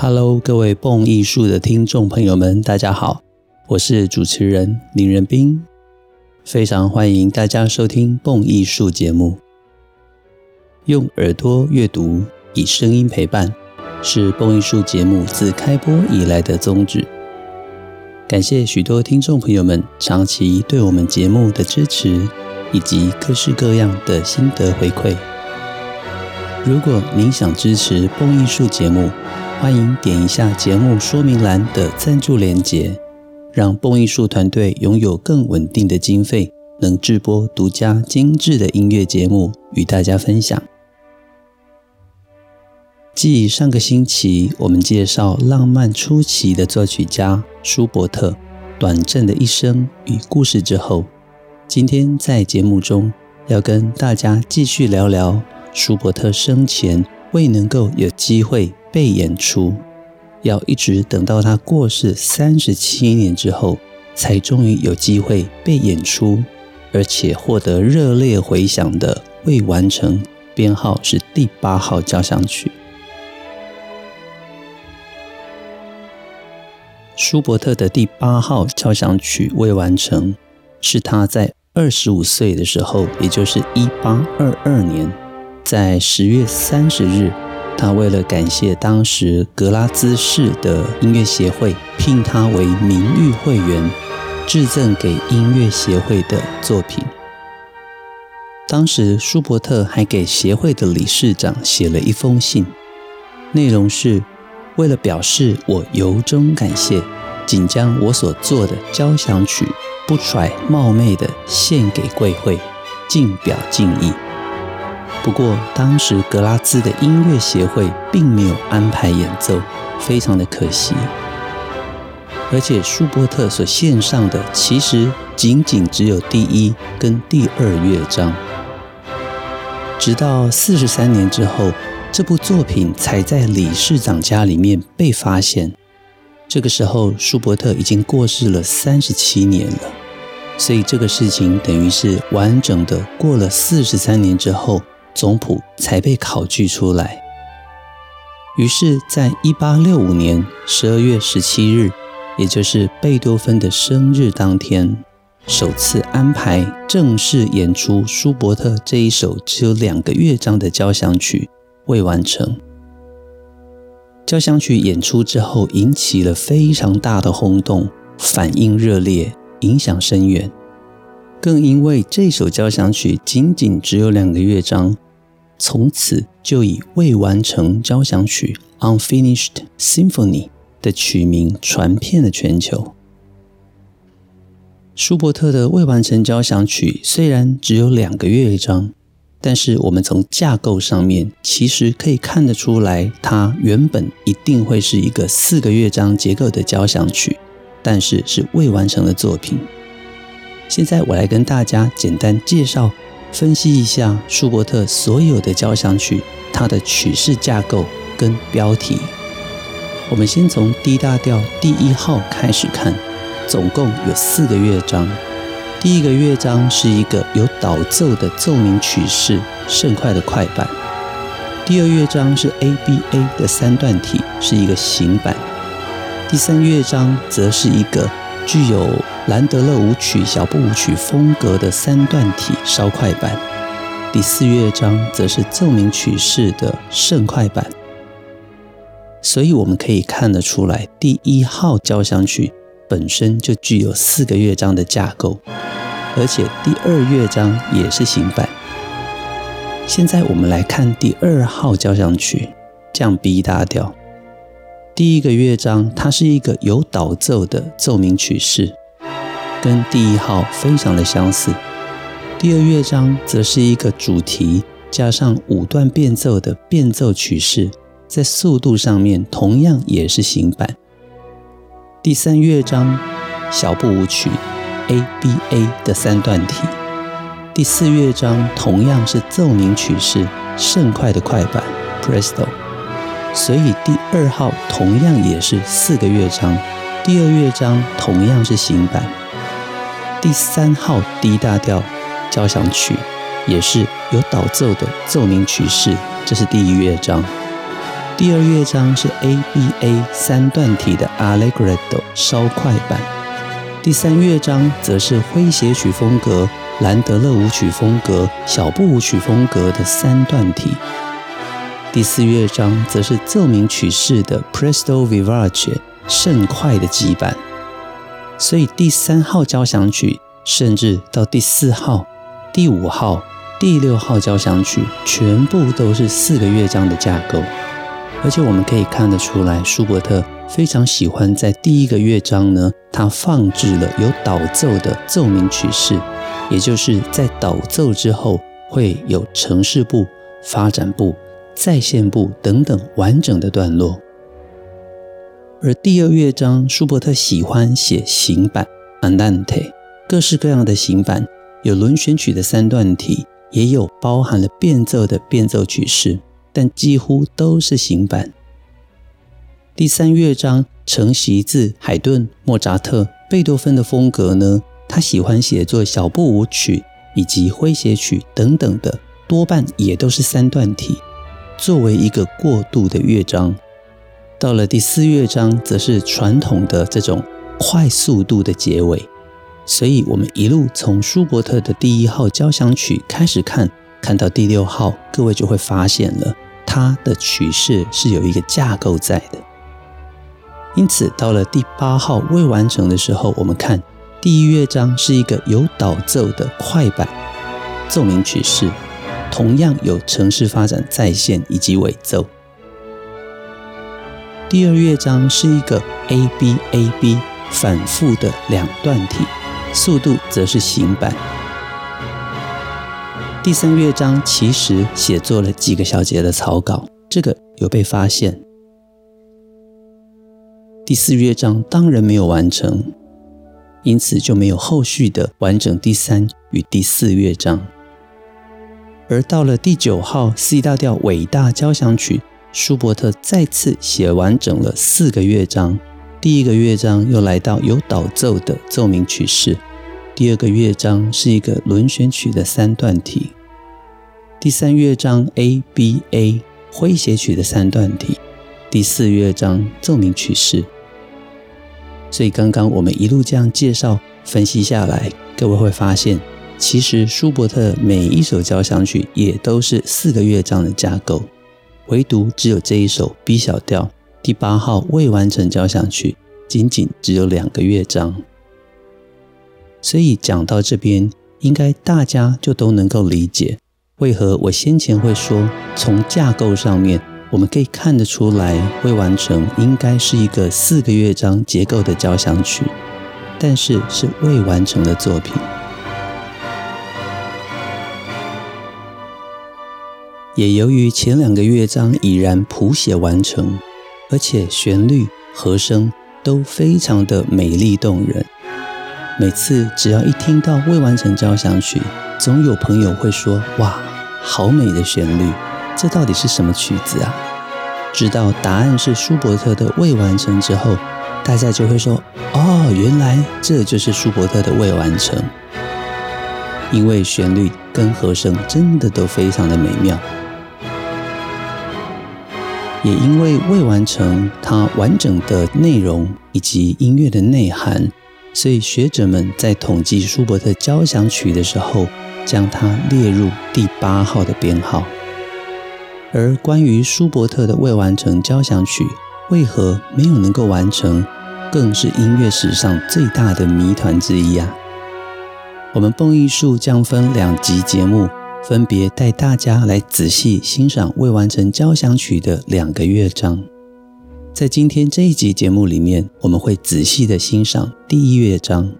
Hello，各位蹦艺术的听众朋友们，大家好，我是主持人林仁斌，非常欢迎大家收听蹦艺术节目。用耳朵阅读，以声音陪伴，是蹦艺术节目自开播以来的宗旨。感谢许多听众朋友们长期对我们节目的支持，以及各式各样的心得回馈。如果您想支持蹦艺术节目，欢迎点一下节目说明栏的赞助连结，让蹦艺术团队拥有更稳定的经费，能制播独家精致的音乐节目与大家分享。继上个星期我们介绍浪漫初期的作曲家舒伯特短暂的一生与故事之后，今天在节目中要跟大家继续聊聊舒伯特生前未能够有机会。被演出，要一直等到他过世三十七年之后，才终于有机会被演出，而且获得热烈回响的未完成，编号是第八号交响曲。舒伯特的第八号交响曲未完成，是他在二十五岁的时候，也就是一八二二年，在十月三十日。他为了感谢当时格拉兹市的音乐协会聘他为名誉会员，致赠给音乐协会的作品。当时舒伯特还给协会的理事长写了一封信，内容是：为了表示我由衷感谢，仅将我所做的交响曲不揣冒昧的献给贵会，敬表敬意。不过，当时格拉兹的音乐协会并没有安排演奏，非常的可惜。而且，舒伯特所献上的其实仅仅只有第一跟第二乐章。直到四十三年之后，这部作品才在理事长家里面被发现。这个时候，舒伯特已经过世了三十七年了，所以这个事情等于是完整的过了四十三年之后。总谱才被考据出来，于是，在一八六五年十二月十七日，也就是贝多芬的生日当天，首次安排正式演出舒伯特这一首只有两个乐章的交响曲未完成。交响曲演出之后，引起了非常大的轰动，反应热烈，影响深远。更因为这首交响曲仅仅只有两个乐章。从此就以未完成交响曲 （Unfinished Symphony） 的曲名传遍了全球。舒伯特的未完成交响曲虽然只有两个乐章，但是我们从架构上面其实可以看得出来，它原本一定会是一个四个乐章结构的交响曲，但是是未完成的作品。现在我来跟大家简单介绍。分析一下舒伯特所有的交响曲，它的曲式架构跟标题。我们先从 D 大调第一号开始看，总共有四个乐章。第一个乐章是一个有导奏的奏鸣曲式，盛快的快板。第二乐章是 ABA 的三段体，是一个行板。第三乐章则是一个具有兰德勒舞曲、小步舞曲风格的三段体稍快板，第四乐章则是奏鸣曲式的盛快板。所以我们可以看得出来，第一号交响曲本身就具有四个乐章的架构，而且第二乐章也是行板。现在我们来看第二号交响曲，降 B 大调。第一个乐章它是一个有导奏的奏鸣曲式。跟第一号非常的相似，第二乐章则是一个主题加上五段变奏的变奏曲式，在速度上面同样也是行板。第三乐章小步舞曲 ABA 的三段体，第四乐章同样是奏鸣曲式，盛快的快板 Presto，所以第二号同样也是四个乐章，第二乐章同样是行板。第三号 D 大调交响曲也是有导奏的奏鸣曲式，这是第一乐章。第二乐章是 ABA 三段体的 Allegretto 稍快板，第三乐章则是诙谐曲风格、兰德勒舞曲风格、小步舞曲风格的三段体。第四乐章则是奏鸣曲式的 Presto Vivace 甚快的急板。所以第三号交响曲，甚至到第四号、第五号、第六号交响曲，全部都是四个乐章的架构。而且我们可以看得出来，舒伯特非常喜欢在第一个乐章呢，他放置了有导奏的奏鸣曲式，也就是在导奏之后会有呈示部、发展部。再现部等等完整的段落，而第二乐章，舒伯特喜欢写行板 Andante，各式各样的行板，有轮旋曲的三段体，也有包含了变奏的变奏曲式，但几乎都是行板。第三乐章承袭自海顿、莫扎特、贝多芬的风格呢，他喜欢写作小步舞曲以及诙谐曲等等的，多半也都是三段体。作为一个过渡的乐章，到了第四乐章，则是传统的这种快速度的结尾。所以，我们一路从舒伯特的第一号交响曲开始看，看到第六号，各位就会发现了它的曲式是有一个架构在的。因此，到了第八号未完成的时候，我们看第一乐章是一个有导奏的快板奏鸣曲式。同样有城市发展再现以及尾奏。第二乐章是一个 A B A B 反复的两段体，速度则是行板。第三乐章其实写作了几个小节的草稿，这个有被发现。第四乐章当然没有完成，因此就没有后续的完整第三与第四乐章。而到了第九号 C 大调伟大交响曲，舒伯特再次写完整了四个乐章。第一个乐章又来到有导奏的奏鸣曲式，第二个乐章是一个轮旋曲的三段体，第三乐章 A B A 诙谐曲的三段体，第四乐章奏鸣曲式。所以刚刚我们一路这样介绍分析下来，各位会发现。其实舒伯特每一首交响曲也都是四个乐章的架构，唯独只有这一首 B 小调第八号未完成交响曲，仅仅只有两个乐章。所以讲到这边，应该大家就都能够理解，为何我先前会说，从架构上面我们可以看得出来，未完成应该是一个四个乐章结构的交响曲，但是是未完成的作品。也由于前两个乐章已然谱写完成，而且旋律、和声都非常的美丽动人。每次只要一听到未完成交响曲，总有朋友会说：“哇，好美的旋律！这到底是什么曲子啊？”知道答案是舒伯特的未完成之后，大家就会说：“哦，原来这就是舒伯特的未完成。”因为旋律跟和声真的都非常的美妙。也因为未完成它完整的内容以及音乐的内涵，所以学者们在统计舒伯特交响曲的时候，将它列入第八号的编号。而关于舒伯特的未完成交响曲为何没有能够完成，更是音乐史上最大的谜团之一啊！我们蹦艺术将分两集节目。分别带大家来仔细欣赏未完成交响曲的两个乐章。在今天这一集节目里面，我们会仔细的欣赏第一乐章。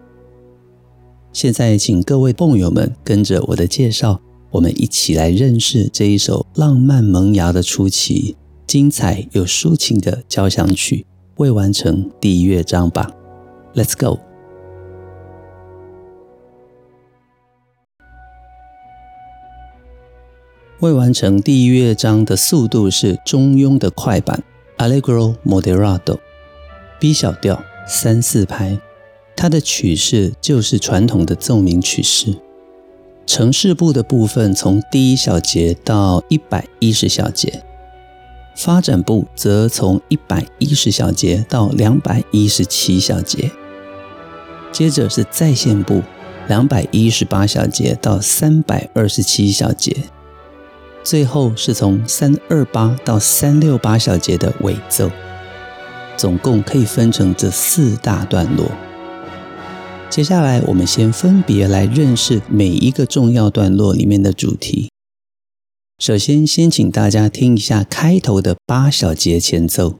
现在，请各位蹦友们跟着我的介绍，我们一起来认识这一首浪漫萌芽的初期、精彩又抒情的交响曲——未完成第一乐章吧。Let's go。未完成第一乐章的速度是中庸的快板，Allegro moderato，B 小调三四拍，它的曲式就是传统的奏鸣曲式。呈示部的部分从第一小节到一百一十小节，发展部则从一百一十小节到两百一十七小节，接着是再现部，两百一十八小节到三百二十七小节，最后是从三二八到三六八小节的尾奏，总共可以分成这四大段落。接下来，我们先分别来认识每一个重要段落里面的主题。首先，先请大家听一下开头的八小节前奏。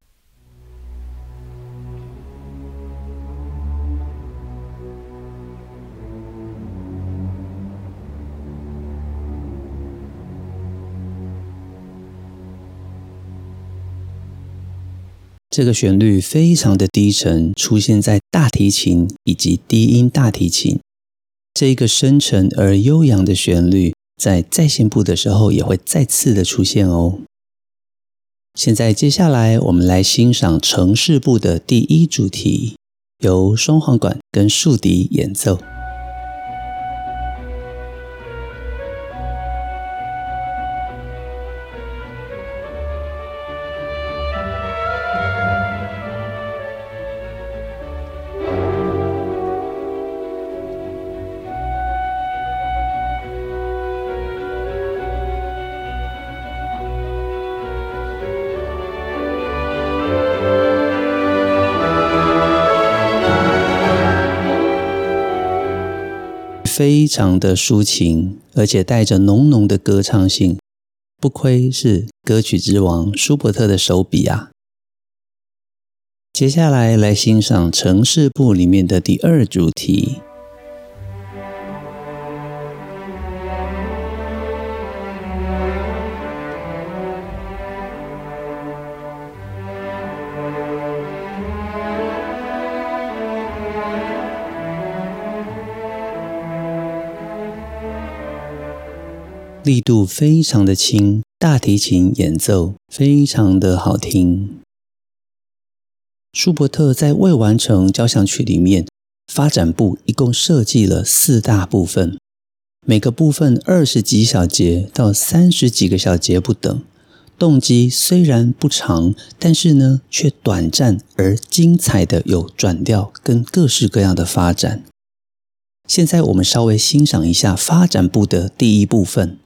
这个旋律非常的低沉，出现在大提琴以及低音大提琴。这一个深沉而悠扬的旋律。在再现部的时候也会再次的出现哦。现在接下来我们来欣赏城市部的第一主题，由双簧管跟竖笛演奏。非常的抒情，而且带着浓浓的歌唱性，不亏是歌曲之王舒伯特的手笔啊！接下来来欣赏城市部里面的第二主题。力度非常的轻，大提琴演奏非常的好听。舒伯特在未完成交响曲里面，发展部一共设计了四大部分，每个部分二十几小节到三十几个小节不等。动机虽然不长，但是呢，却短暂而精彩的有转调跟各式各样的发展。现在我们稍微欣赏一下发展部的第一部分。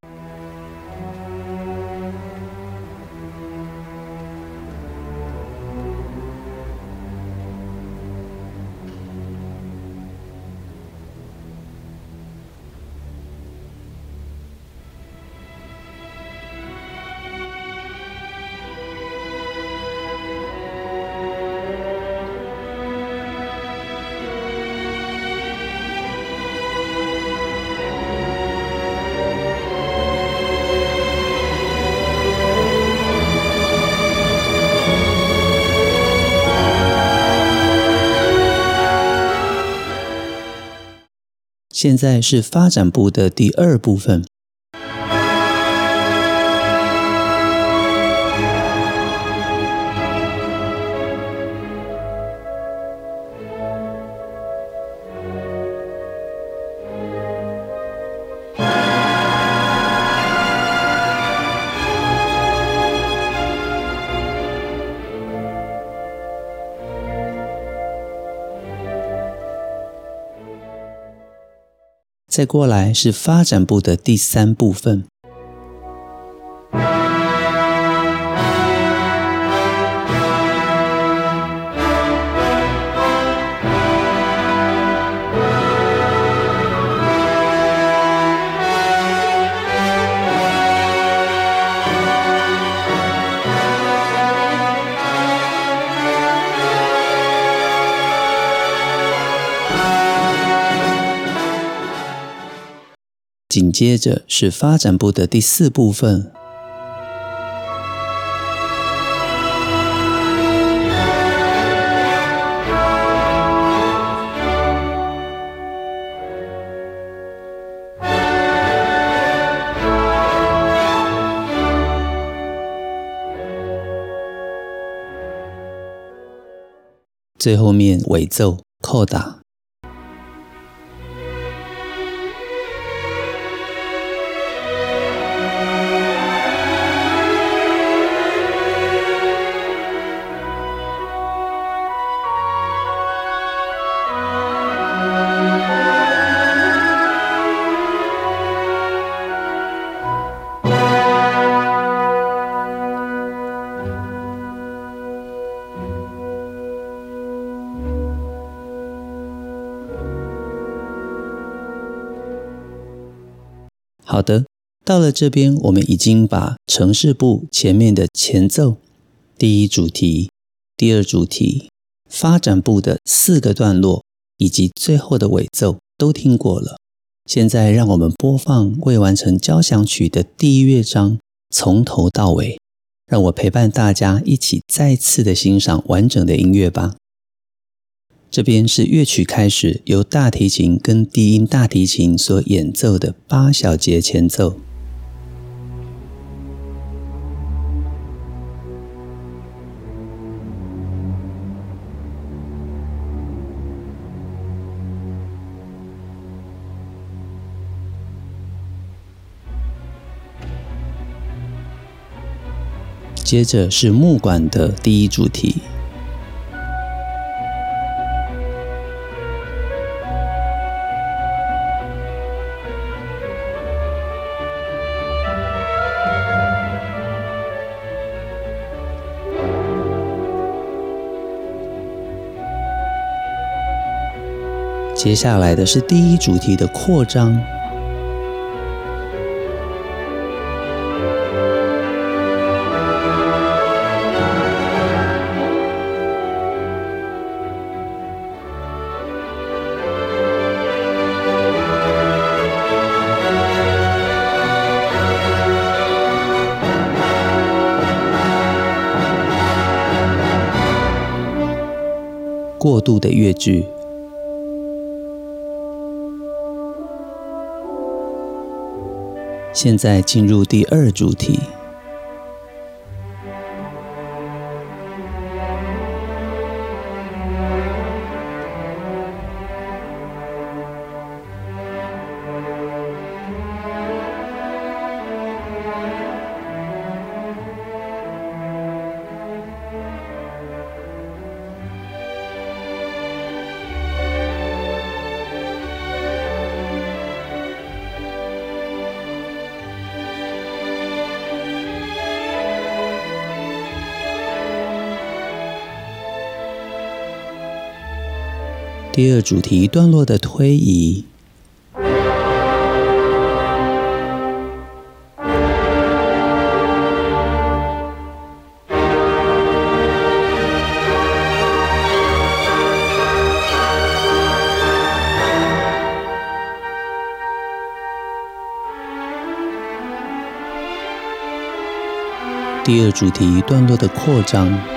现在是发展部的第二部分。再过来是发展部的第三部分。接着是发展部的第四部分。最后面尾奏扣打。到了这边，我们已经把城市部前面的前奏、第一主题、第二主题、发展部的四个段落，以及最后的尾奏都听过了。现在，让我们播放未完成交响曲的第一乐章，从头到尾。让我陪伴大家一起再次的欣赏完整的音乐吧。这边是乐曲开始，由大提琴跟低音大提琴所演奏的八小节前奏。接着是木管的第一主题，接下来的是第一主题的扩张。过度的越剧，现在进入第二主题。第二主题段落的推移，第二主题段落的扩张。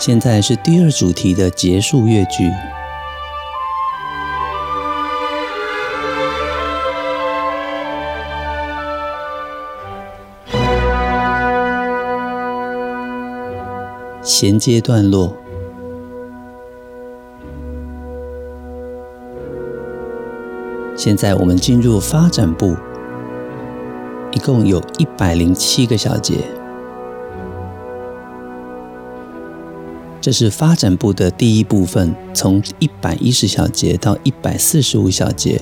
现在是第二主题的结束乐句，衔接段落。现在我们进入发展部，一共有一百零七个小节。这是发展部的第一部分，从一百一十小节到一百四十五小节。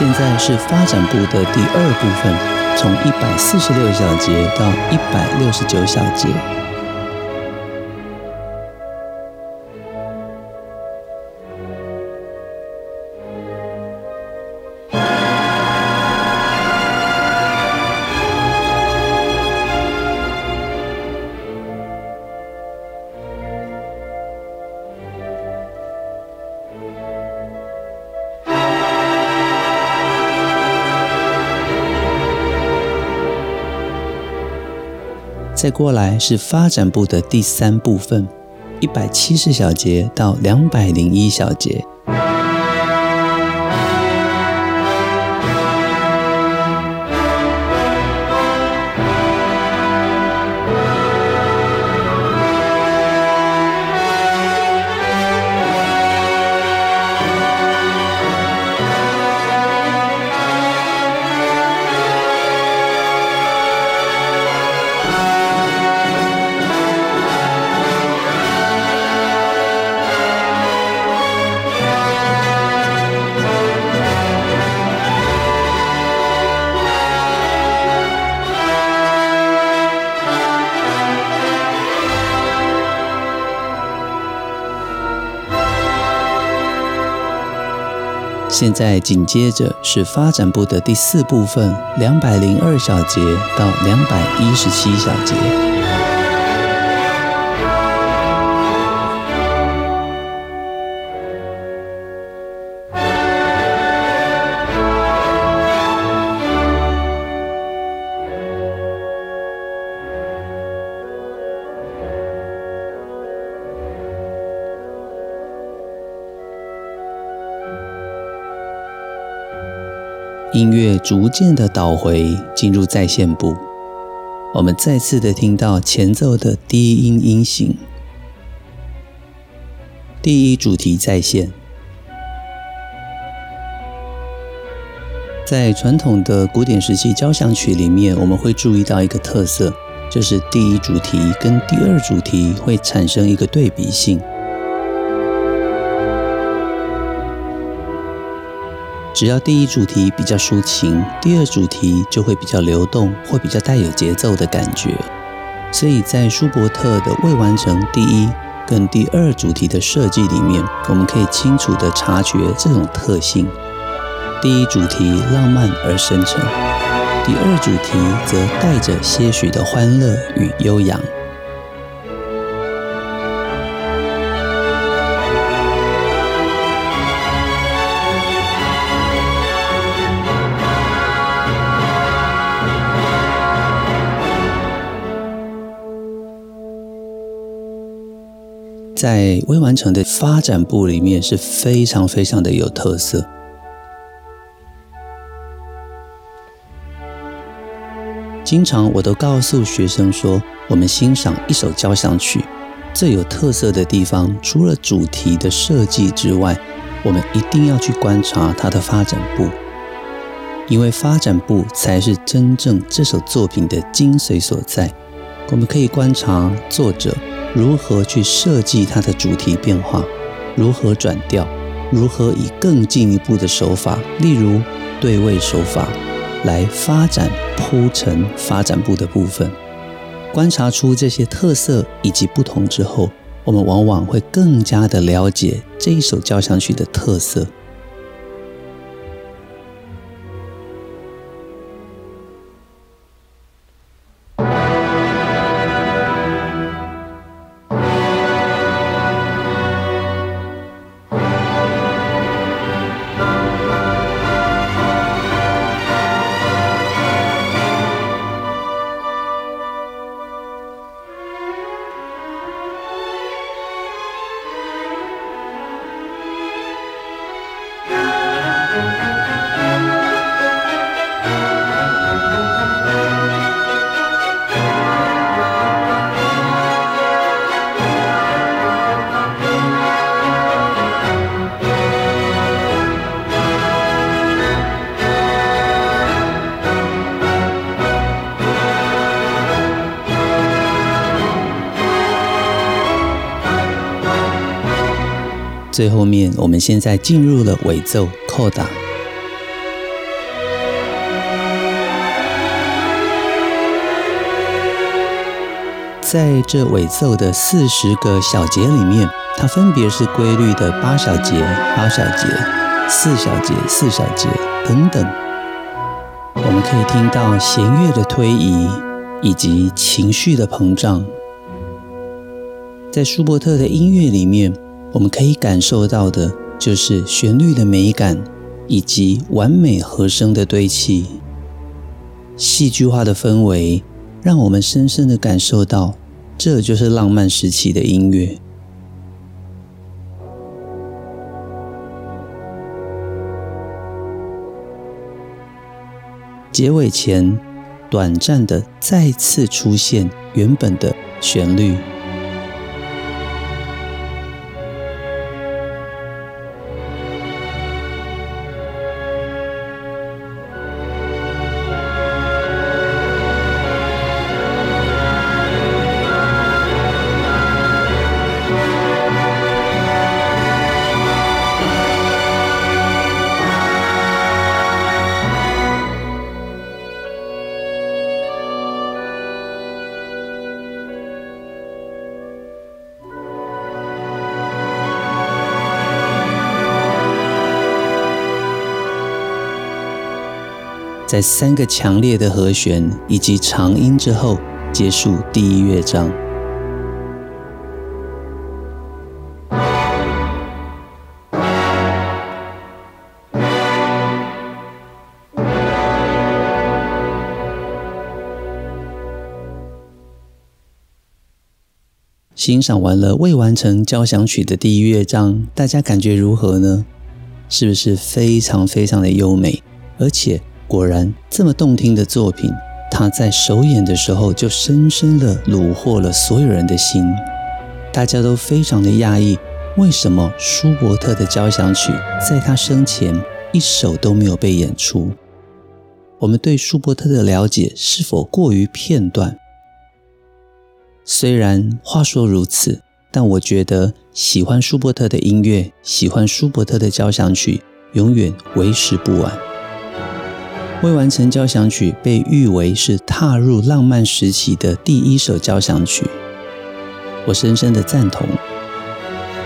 现在是发展部的第二部分，从一百四十六小节到一百六十九小节。再过来是发展部的第三部分，一百七十小节到两百零一小节。现在紧接着是发展部的第四部分，两百零二小节到两百一十七小节。音乐逐渐的倒回，进入再现部。我们再次的听到前奏的低音音型。第一主题再现。在传统的古典时期交响曲里面，我们会注意到一个特色，就是第一主题跟第二主题会产生一个对比性。只要第一主题比较抒情，第二主题就会比较流动，或比较带有节奏的感觉。所以在舒伯特的未完成第一跟第二主题的设计里面，我们可以清楚地察觉这种特性。第一主题浪漫而深沉，第二主题则带着些许的欢乐与悠扬。在未完成的发展部里面是非常非常的有特色。经常我都告诉学生说，我们欣赏一首交响曲最有特色的地方，除了主题的设计之外，我们一定要去观察它的发展部，因为发展部才是真正这首作品的精髓所在。我们可以观察作者。如何去设计它的主题变化？如何转调？如何以更进一步的手法，例如对位手法，来发展铺陈发展部的部分？观察出这些特色以及不同之后，我们往往会更加的了解这一首交响曲的特色。最后面我们现在进入了尾奏扣打。在这尾奏的四十个小节里面它分别是规律的八小节八小节四小节四小节等等。我们可以听到弦乐的推移以及情绪的膨胀。在舒伯特的音乐里面我们可以感受到的就是旋律的美感以及完美和声的堆砌。戏剧化的氛围，让我们深深的感受到，这就是浪漫时期的音乐。结尾前，短暂的再次出现原本的旋律。在三个强烈的和弦以及长音之后，结束第一乐章。欣赏完了未完成交响曲的第一乐章，大家感觉如何呢？是不是非常非常的优美，而且？果然，这么动听的作品，他在首演的时候就深深地虏获了所有人的心。大家都非常的讶异，为什么舒伯特的交响曲在他生前一首都没有被演出？我们对舒伯特的了解是否过于片段？虽然话说如此，但我觉得喜欢舒伯特的音乐，喜欢舒伯特的交响曲，永远为时不晚。未完成交响曲被誉为是踏入浪漫时期的第一首交响曲，我深深的赞同。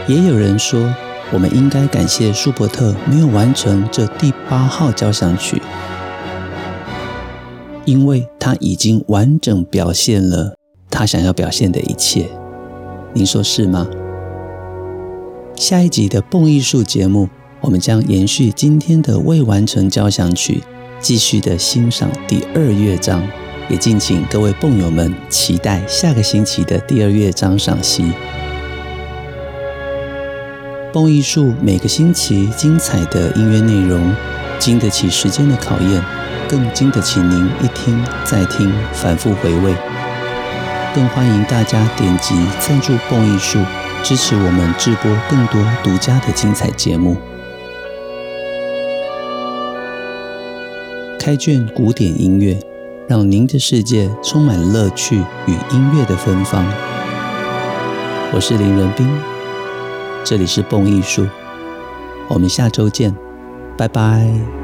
也有人说，我们应该感谢舒伯特没有完成这第八号交响曲，因为他已经完整表现了他想要表现的一切。您说是吗？下一集的蹦艺术节目，我们将延续今天的未完成交响曲。继续的欣赏第二乐章，也敬请各位蹦友们期待下个星期的第二乐章赏析。蹦艺术每个星期精彩的音乐内容，经得起时间的考验，更经得起您一听再听、反复回味。更欢迎大家点击赞助蹦艺术，支持我们制播更多独家的精彩节目。开卷古典音乐，让您的世界充满乐趣与音乐的芬芳。我是林仁斌，这里是蹦艺术，我们下周见，拜拜。